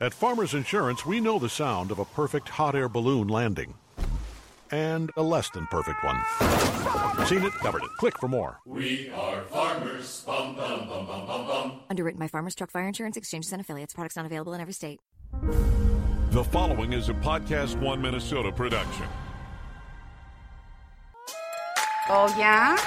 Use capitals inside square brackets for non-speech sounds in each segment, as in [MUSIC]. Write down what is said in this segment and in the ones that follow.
At Farmers Insurance, we know the sound of a perfect hot air balloon landing. And a less than perfect one. Seen it, covered it. Click for more. We are farmers. Bum, bum, bum, bum, bum, bum. Underwritten by Farmers Truck Fire Insurance Exchanges and Affiliates. Products not available in every state. The following is a Podcast One Minnesota production. Oh, yeah?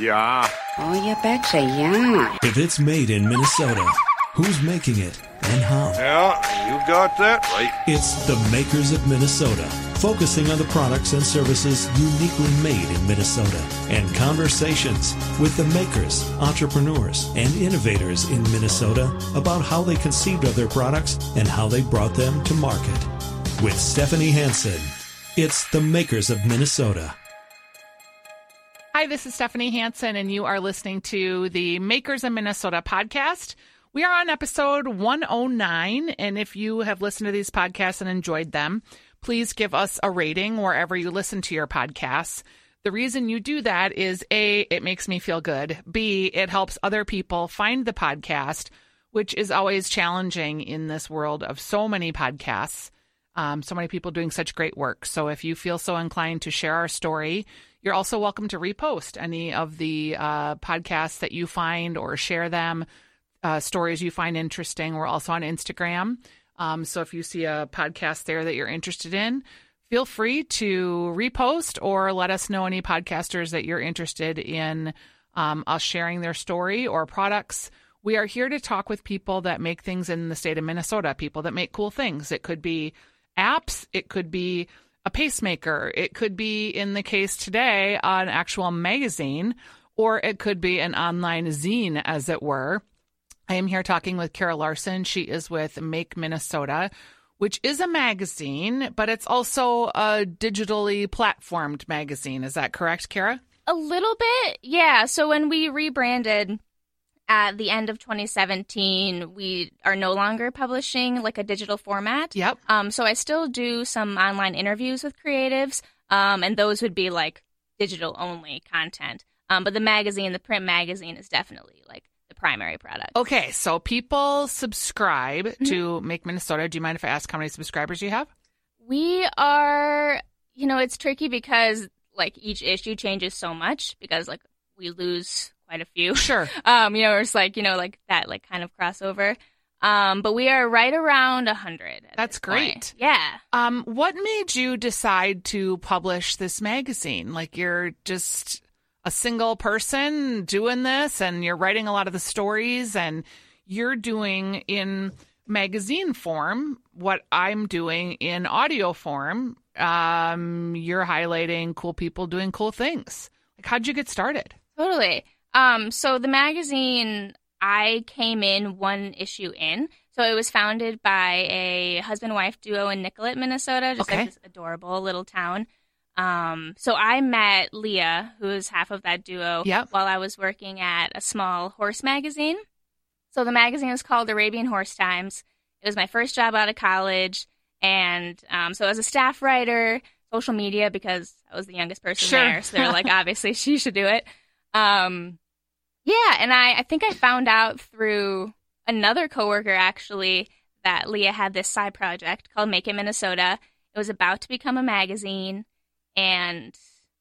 Yeah. Oh, you betcha, yeah. If it's made in Minnesota, who's making it and how? Yeah, you got that right. It's the makers of Minnesota, focusing on the products and services uniquely made in Minnesota, and conversations with the makers, entrepreneurs, and innovators in Minnesota about how they conceived of their products and how they brought them to market. With Stephanie Hansen, it's the makers of Minnesota. Hi, this is Stephanie Hansen, and you are listening to the Makers of Minnesota podcast. We are on episode 109, and if you have listened to these podcasts and enjoyed them, please give us a rating wherever you listen to your podcasts. The reason you do that is A, it makes me feel good. B, it helps other people find the podcast, which is always challenging in this world of so many podcasts. Um, so many people doing such great work. So if you feel so inclined to share our story, you're also welcome to repost any of the uh, podcasts that you find or share them, uh, stories you find interesting. We're also on Instagram. Um, so if you see a podcast there that you're interested in, feel free to repost or let us know any podcasters that you're interested in um, us sharing their story or products. We are here to talk with people that make things in the state of Minnesota, people that make cool things. It could be apps, it could be a pacemaker. It could be, in the case today, an actual magazine, or it could be an online zine, as it were. I am here talking with Kara Larson. She is with Make Minnesota, which is a magazine, but it's also a digitally platformed magazine. Is that correct, Kara? A little bit, yeah. So when we rebranded at the end of 2017, we are no longer publishing like a digital format. Yep. Um, so I still do some online interviews with creatives, um, and those would be like digital only content. Um, but the magazine, the print magazine, is definitely like primary product. Okay, so people subscribe mm-hmm. to Make Minnesota. Do you mind if I ask how many subscribers you have? We are, you know, it's tricky because like each issue changes so much because like we lose quite a few. Sure. [LAUGHS] Um, you know, it's like, you know, like that, like kind of crossover. Um, but we are right around a hundred. That's great. Yeah. Um, what made you decide to publish this magazine? Like you're just a single person doing this and you're writing a lot of the stories and you're doing in magazine form what I'm doing in audio form. Um, you're highlighting cool people doing cool things. Like how'd you get started? Totally. Um, so the magazine, I came in one issue in. So it was founded by a husband wife duo in Nicollet, Minnesota, just okay. like this adorable little town. Um, so I met Leah, who is half of that duo, yep. while I was working at a small horse magazine. So the magazine was called Arabian Horse Times. It was my first job out of college. And um, so as a staff writer, social media, because I was the youngest person sure. there. So they're like, [LAUGHS] obviously she should do it. Um, yeah, and I, I think I found out through another coworker actually that Leah had this side project called Make It Minnesota. It was about to become a magazine, and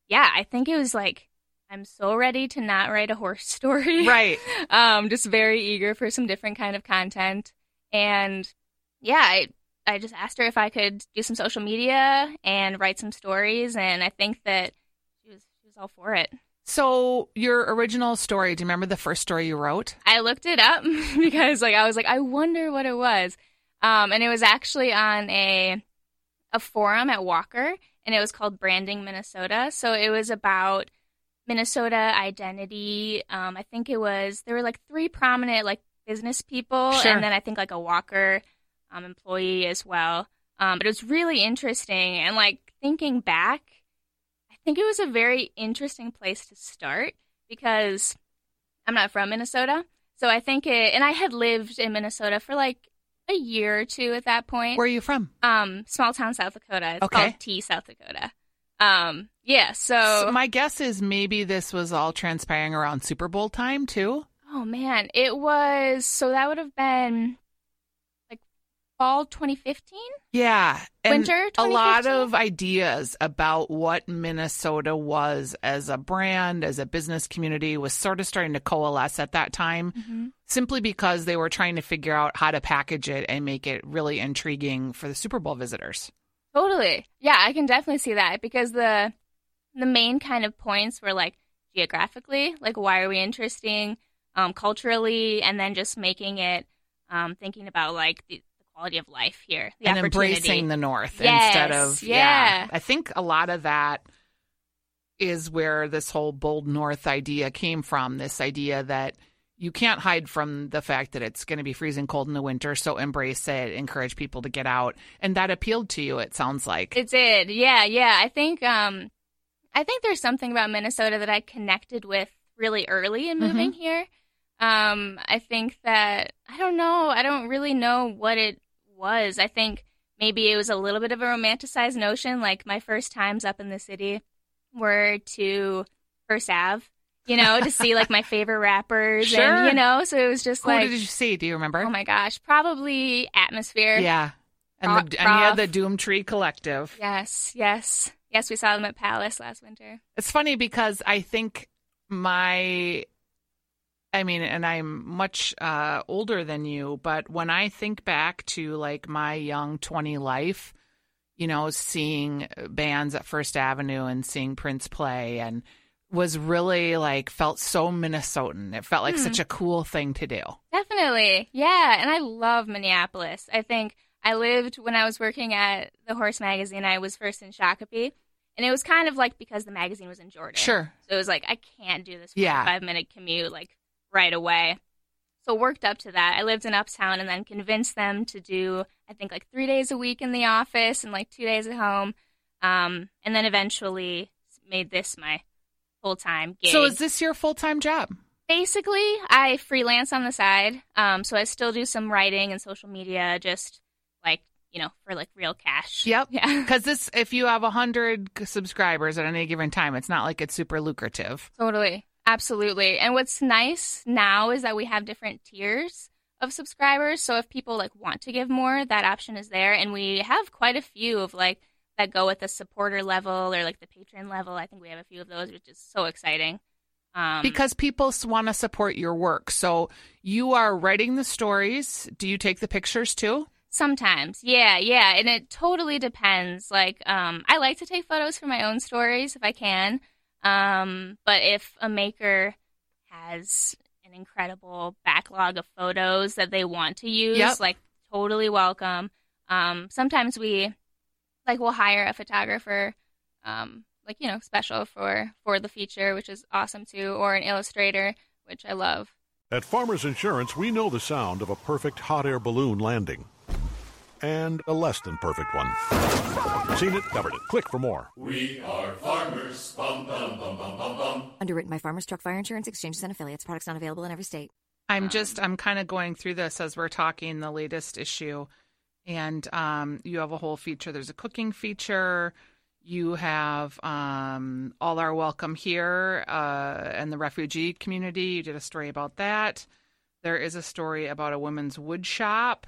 yeah, I think it was like I'm so ready to not write a horse [LAUGHS] story. Right. um, just very eager for some different kind of content, and yeah, I I just asked her if I could do some social media and write some stories, and I think that she was she was all for it. So your original story, do you remember the first story you wrote? I looked it up [LAUGHS] because like I was like, I wonder what it was. Um, and it was actually on a a forum at Walker and it was called Branding Minnesota. So it was about Minnesota identity. Um, I think it was there were like three prominent like business people sure. and then I think like a Walker um, employee as well. Um, but it was really interesting and like thinking back I think it was a very interesting place to start because I'm not from Minnesota. So I think it, and I had lived in Minnesota for like a year or two at that point. Where are you from? Um, small town South Dakota. It's okay. called T, South Dakota. Um, yeah. So, so my guess is maybe this was all transpiring around Super Bowl time too. Oh man, it was. So that would have been fall 2015. Yeah. And Winter a lot of ideas about what Minnesota was as a brand, as a business community was sort of starting to coalesce at that time Mm-hmm. simply because they were trying to figure out how to package it and make it really intriguing for the Super Bowl visitors. Totally. Yeah, I can definitely see that because the the main kind of points were like geographically, like why are we interesting, um, culturally, and then just making it um, thinking about like the quality of life here, and embracing the North Yes, instead of yeah. I think a lot of that is where this whole bold North idea came from. This idea that you can't hide from the fact that it's going to be freezing cold in the winter, so embrace it, encourage people to get out, and that appealed to you. It sounds like It did. Yeah, yeah. I think um I think there's something about Minnesota that I connected with really early in moving here. Um I think that I don't know, I don't really know what it was. I think maybe it was a little bit of a romanticized notion like my first times up in the city were to First Ave, you know, to see like my [LAUGHS] favorite rappers Sure. and you know, so it was just who like did you see? Do you remember? oh my gosh, probably Atmosphere. yeah, and, Pro- the, and you had the Doomtree Collective. Yes, yes. Yes, we saw them at Palace last winter. It's funny because I think my I mean, and I'm much uh, older than you, but when I think back to like my young 20 life, you know, seeing bands at First Avenue and seeing Prince play and was really like felt so Minnesotan. It felt like such a cool thing to do. Definitely. Yeah. And I love Minneapolis. I think I lived when I was working at the Horse magazine, I was first in Shakopee. And it was kind of like because the magazine was in Jordan. Sure. So it was like, I can't do this Yeah. five minute commute like right away. So worked up to that. I lived in Uptown and then convinced them to do, I think, like three days a week in the office and like two days at home. Um, and then eventually made this my full time gig. So is this your full-time job? basically i freelance on the side um so i still do some writing and social media just like you know for like real cash Yep. yeah [LAUGHS] Because this, if you have a hundred subscribers at any given time, it's not like it's super lucrative. totally absolutely and what's nice now is that we have different tiers of subscribers so if people like want to give more that option is there and we have quite a few of like that go at the supporter level or like the patron level i think we have a few of those which is so exciting um because people want to support your work. So you are writing the stories. Do you take the pictures too? Sometimes, yeah, yeah, and it totally depends. Like, um, I like to take photos for my own stories if I can, um, but if a maker has an incredible backlog of photos that they want to use, Yep. like, totally welcome. Um, sometimes we, like, we'll hire a photographer, um, like you know, special for for the feature, which is awesome too, or an illustrator, which I love. At Farmers Insurance, we know the sound of a perfect hot air balloon landing. And a less than perfect one. Seen it, covered it. Click for more. We are farmers. Bum, bum, bum, bum, bum, bum. Underwritten by Farmers Truck Fire Insurance Exchanges and Affiliates. Products not available in every state. I'm just I'm kind of going through this as we're talking the latest issue, and um, you have a whole feature. There's a cooking feature. You have um, all our welcome here uh, and the refugee community. You did a story about that. There is a story about a women's wood shop.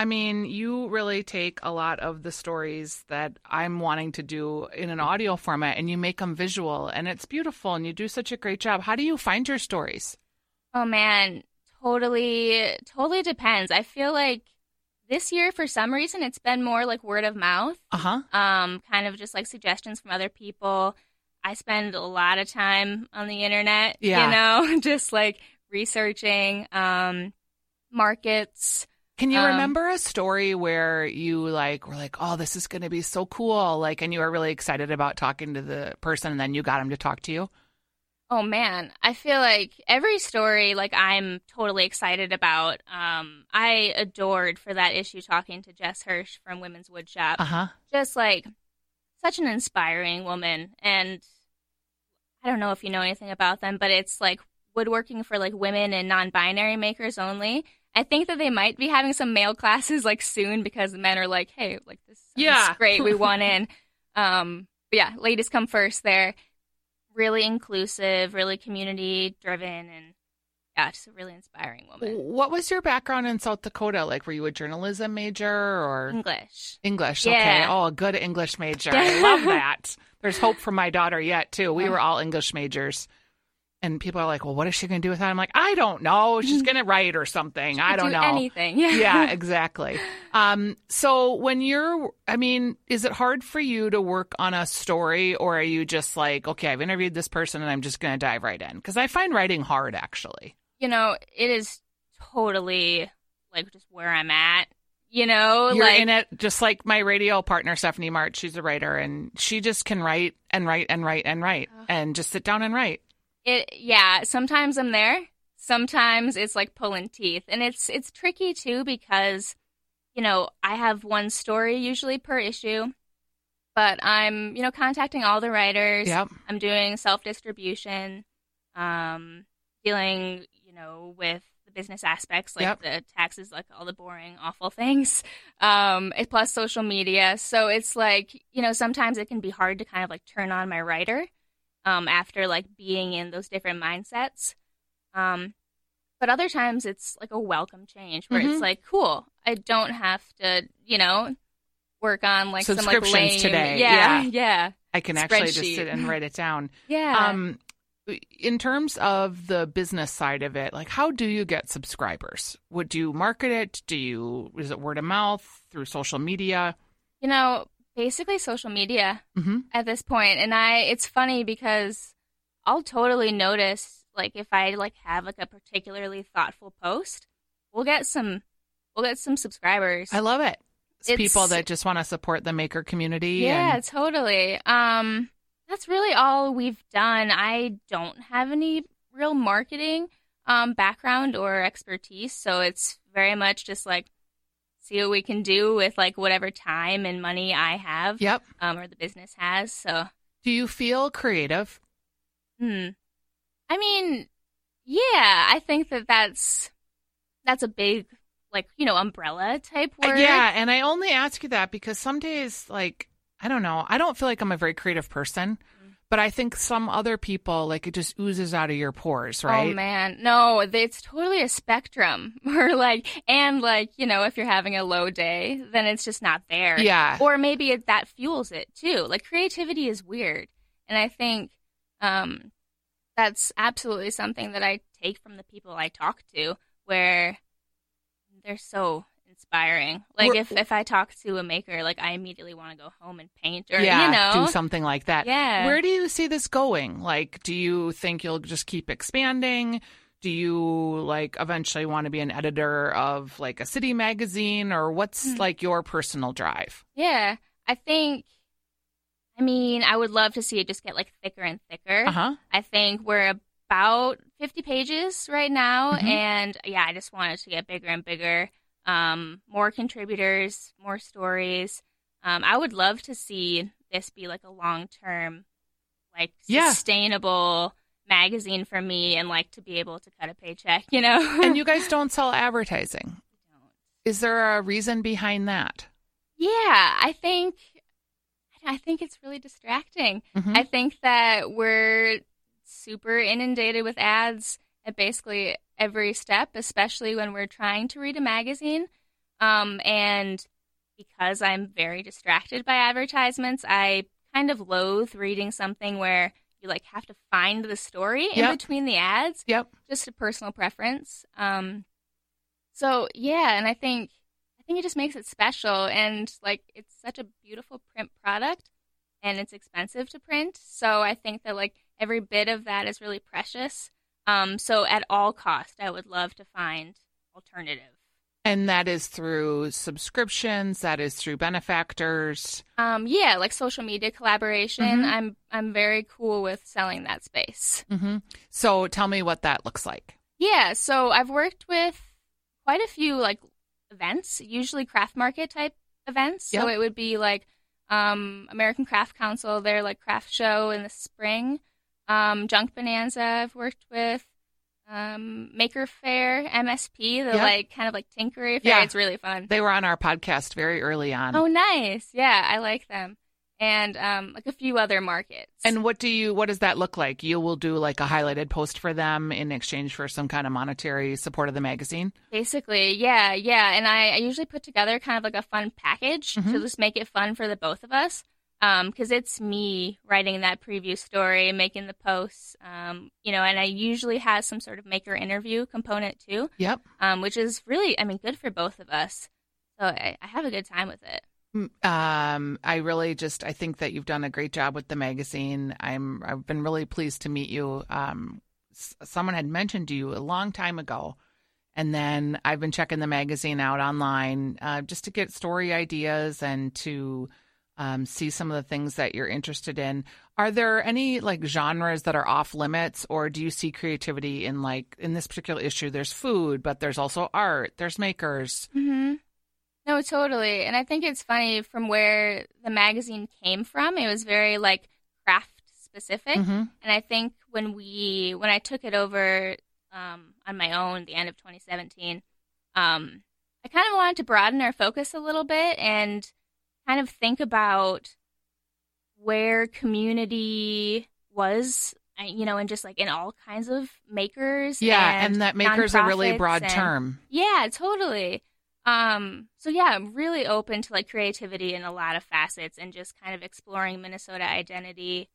I mean, you really take a lot of the stories that I'm wanting to do in an audio format and you make them visual, and it's beautiful, and you do such a great job. How do you find your stories? Oh man, totally, totally depends. I feel like this year, for some reason, it's been more like word of mouth. Uh huh. Um, kind of just like suggestions from other people. I spend a lot of time on the internet. Yeah. You know, [LAUGHS] just like researching um markets. Can you Um, remember a story where you like were like, "Oh, this is going to be so cool!" Like, and you were really excited about talking to the person, and then you got him to talk to you. Oh man, I feel like every story like I'm totally excited about. Um, I adored for that issue talking to Jess Hirsch from Women's Woodshop. Uh huh. just like such an inspiring woman and i don't know if you know anything about them but it's like woodworking for like women and non-binary makers only i think that they might be having some male classes like soon because the men are like hey like this Yeah. [LAUGHS] great we want in um but yeah ladies come first there really inclusive really community driven and yeah, just a really inspiring woman. What was your background in South Dakota? Like, were you a journalism major or English. English? Okay. Yeah. Oh, a good English major. I [LAUGHS] love that. There's hope for my daughter yet, too. We were all English majors. And people are like, well, what is she going to do with that? I'm like, I don't know. She's going to write or something. I don't Do know. anything. Yeah. [LAUGHS] yeah, exactly. Um, so when you're, I mean, is it hard for you to work on a story, or are you just like, okay, I've interviewed this person and I'm just going to dive right in? Because I find writing hard, actually. You know, it is totally like just where I'm at. You know, You're like in it, just like my radio partner Stephanie March. She's a writer, and she just can write and write and write and write, and just sit down and write. It yeah sometimes i'm there sometimes it's like pulling teeth and it's it's tricky too because you know i have one story usually per issue but i'm you know contacting all the writers Yep. i'm doing self distribution um dealing you know with the business aspects like Yep. the taxes like all the boring awful things um plus social media so it's like you know sometimes it can be hard to kind of like turn on my writer um, after like being in those different mindsets. Um, but other times it's like a welcome change where Mhm. it's like, cool, I don't have to, you know, work on like some like Subscriptions lame, today, Yeah, yeah. yeah, I can actually just sit and write it down. [LAUGHS] yeah. Um, in terms of the business side of it, like how do you get subscribers? Would you market it? Do you is it word of mouth through social media? you know, basically social media Mm-hmm. at this point, and I, it's funny because I'll totally notice like if I like have like a particularly thoughtful post, we'll get some, we'll get some subscribers. I love it. It's, It's- people that just want to support the maker community. Yeah, and- totally. Um, that's really all we've done. I don't have any real marketing um, background or expertise, so it's very much just like see what we can do with like whatever time and money I have, Yep. um, or the business has. So, Do you feel creative? hmm. I mean, yeah, I think that that's that's a big like you know umbrella type Uh, word. Yeah, and I only ask you that because some days, like, I don't know, I don't feel like I'm a very creative person. But I think some other people, like, it just oozes out of your pores, right? Oh man, no, it's totally a spectrum. [LAUGHS] Or like, and like, you know, if you're having a low day, then it's just not there. Yeah. Or maybe it, that fuels it too. Like creativity is weird, and I think um, that's absolutely something that I take from the people I talk to, where they're so inspiring. Like We're- if if I talk to a maker, like I immediately want to go home and paint, or yeah, you know, do something like that. Yeah. Where do you see this going? Like, do you think you'll just keep expanding? Do you like eventually want to be an editor of like a city magazine or what's Hmm. like your personal drive? Yeah, I think. I mean, I would love to see it just get like thicker and thicker. Uh huh. I think we're about 50 pages right now, Mhm. and yeah, I just want it to get bigger and bigger. Um, more contributors, more stories. Um, I would love to see this be like a long term, like Yeah. sustainable magazine for me, and like to be able to cut a paycheck. You know, [LAUGHS] and you guys [LAUGHS] don't sell advertising. Is there a reason behind that? Yeah, I think I think it's really distracting. Mhm. I think that we're super inundated with ads at basically every step, especially when we're trying to read a magazine. Um, and because I'm very distracted by advertisements, I kind of loathe reading something where you like have to find the story in Yep. between the ads Yep. just a personal preference. Um, so yeah, and I think I think it just makes it special, and like it's such a beautiful print product, and it's expensive to print. So I think that like every bit of that is really precious. Um, so at all cost, I would love to find alternative. And that is through subscriptions, that is through benefactors. Um, yeah, like social media collaboration. Mhm. I'm I'm very cool with selling that space. hmm So tell me what that looks like. Yeah, so I've worked with quite a few like events, usually craft market type events. So it would be like um, American Craft Council, their like craft show in the spring. Um, Junk Bonanza, I've worked with. Um, Maker Faire, MSP, the Yep. like kind of like tinkery fair. Yeah. It's really fun. They were on our podcast very early on. Oh, nice. Yeah, I like them. and um, like a few other markets. And what do you? What does that look like? You will do like a highlighted post for them in exchange for some kind of monetary support of the magazine. Basically, yeah, yeah. And I, I usually put together kind of like a fun package Mhm. to just make it fun for the both of us. Because it's me writing that preview story, making the posts, um, you know, and I usually have some sort of maker interview component too, Yep. um, which is really, I mean, good for both of us. So I, I have a good time with it. Um, I really just I think that you've done a great job with the magazine. I'm I've been really pleased to meet you. Um, s- someone had mentioned to you a long time ago, and then I've been checking the magazine out online uh, just to get story ideas and to um, see some of the things that you're interested in. Are there any like genres that are off limits, or do you see creativity in like in this particular issue? There's food, but there's also art. There's makers. hmm No, totally. And I think it's funny from where the magazine came from. It was very like craft specific. Mhm. And I think when we when I took it over um, on my own, the end of 2017, um, I kind of wanted to broaden our focus a little bit and kind of think about where community was. You know, and just like in all kinds of makers. Yeah, and, that maker's a really broad and- term. yeah, totally. Um, so yeah, I'm really open to like creativity in a lot of facets and just kind of exploring Minnesota identity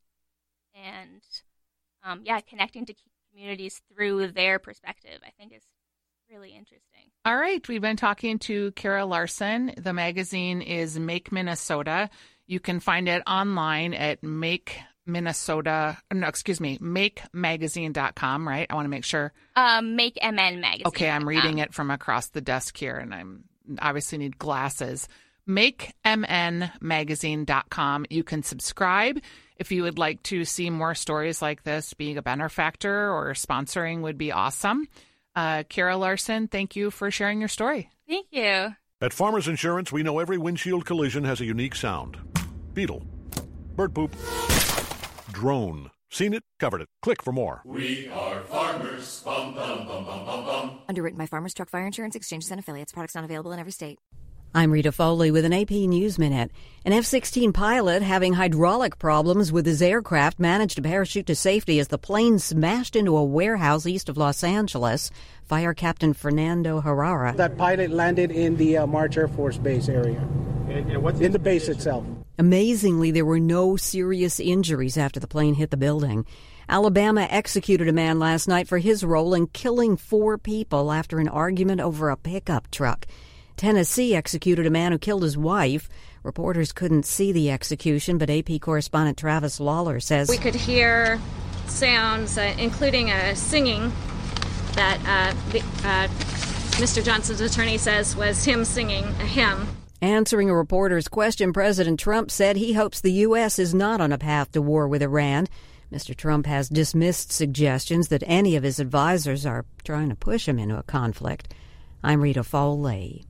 and um, yeah, connecting to communities through their perspective. I think is really interesting. All right, we've been talking to Kara Larson. The magazine is Make Minnesota. You can find it online at Make Minnesota. No, excuse me, makemagazine.com, right? I want to make sure. Um, make MN magazine. Okay, I'm reading it from across the desk here, and I'm obviously need glasses. MakeMNmagazine.com. You can subscribe if you would like to see more stories like this. Being a benefactor or sponsoring would be awesome. Uh, Kara Larson, thank you for sharing your story. Thank you. At Farmers Insurance, we know every windshield collision has a unique sound. Beetle. Bird poop. Drone. Seen it, covered it. Click for more. We are farmers. Bum, bum, bum, bum, bum, bum. Underwritten by Farmers Truck Fire Insurance Exchanges and Affiliates. Products not available in every state. I'm Rita Foley with an AP News Minute. An F 16 pilot having hydraulic problems with his aircraft managed to parachute to safety as the plane smashed into a warehouse east of Los Angeles. Fire Captain Fernando Herrera. That pilot landed in the uh, March Air Force Base area, in the base itself. Amazingly, there were no serious injuries after the plane hit the building. Alabama executed a man last night for his role in killing four people after an argument over a pickup truck. Tennessee executed a man who killed his wife. Reporters couldn't see the execution, but AP correspondent Travis Loller says We could hear sounds, uh, including a singing, that uh, uh, Mr. Johnson's attorney says was him singing a hymn. Answering a reporter's question, President Trump said he hopes the U.S. is not on a path to war with Iran. Mr. Trump has dismissed suggestions that any of his advisors are trying to push him into a conflict. I'm Rita Foley.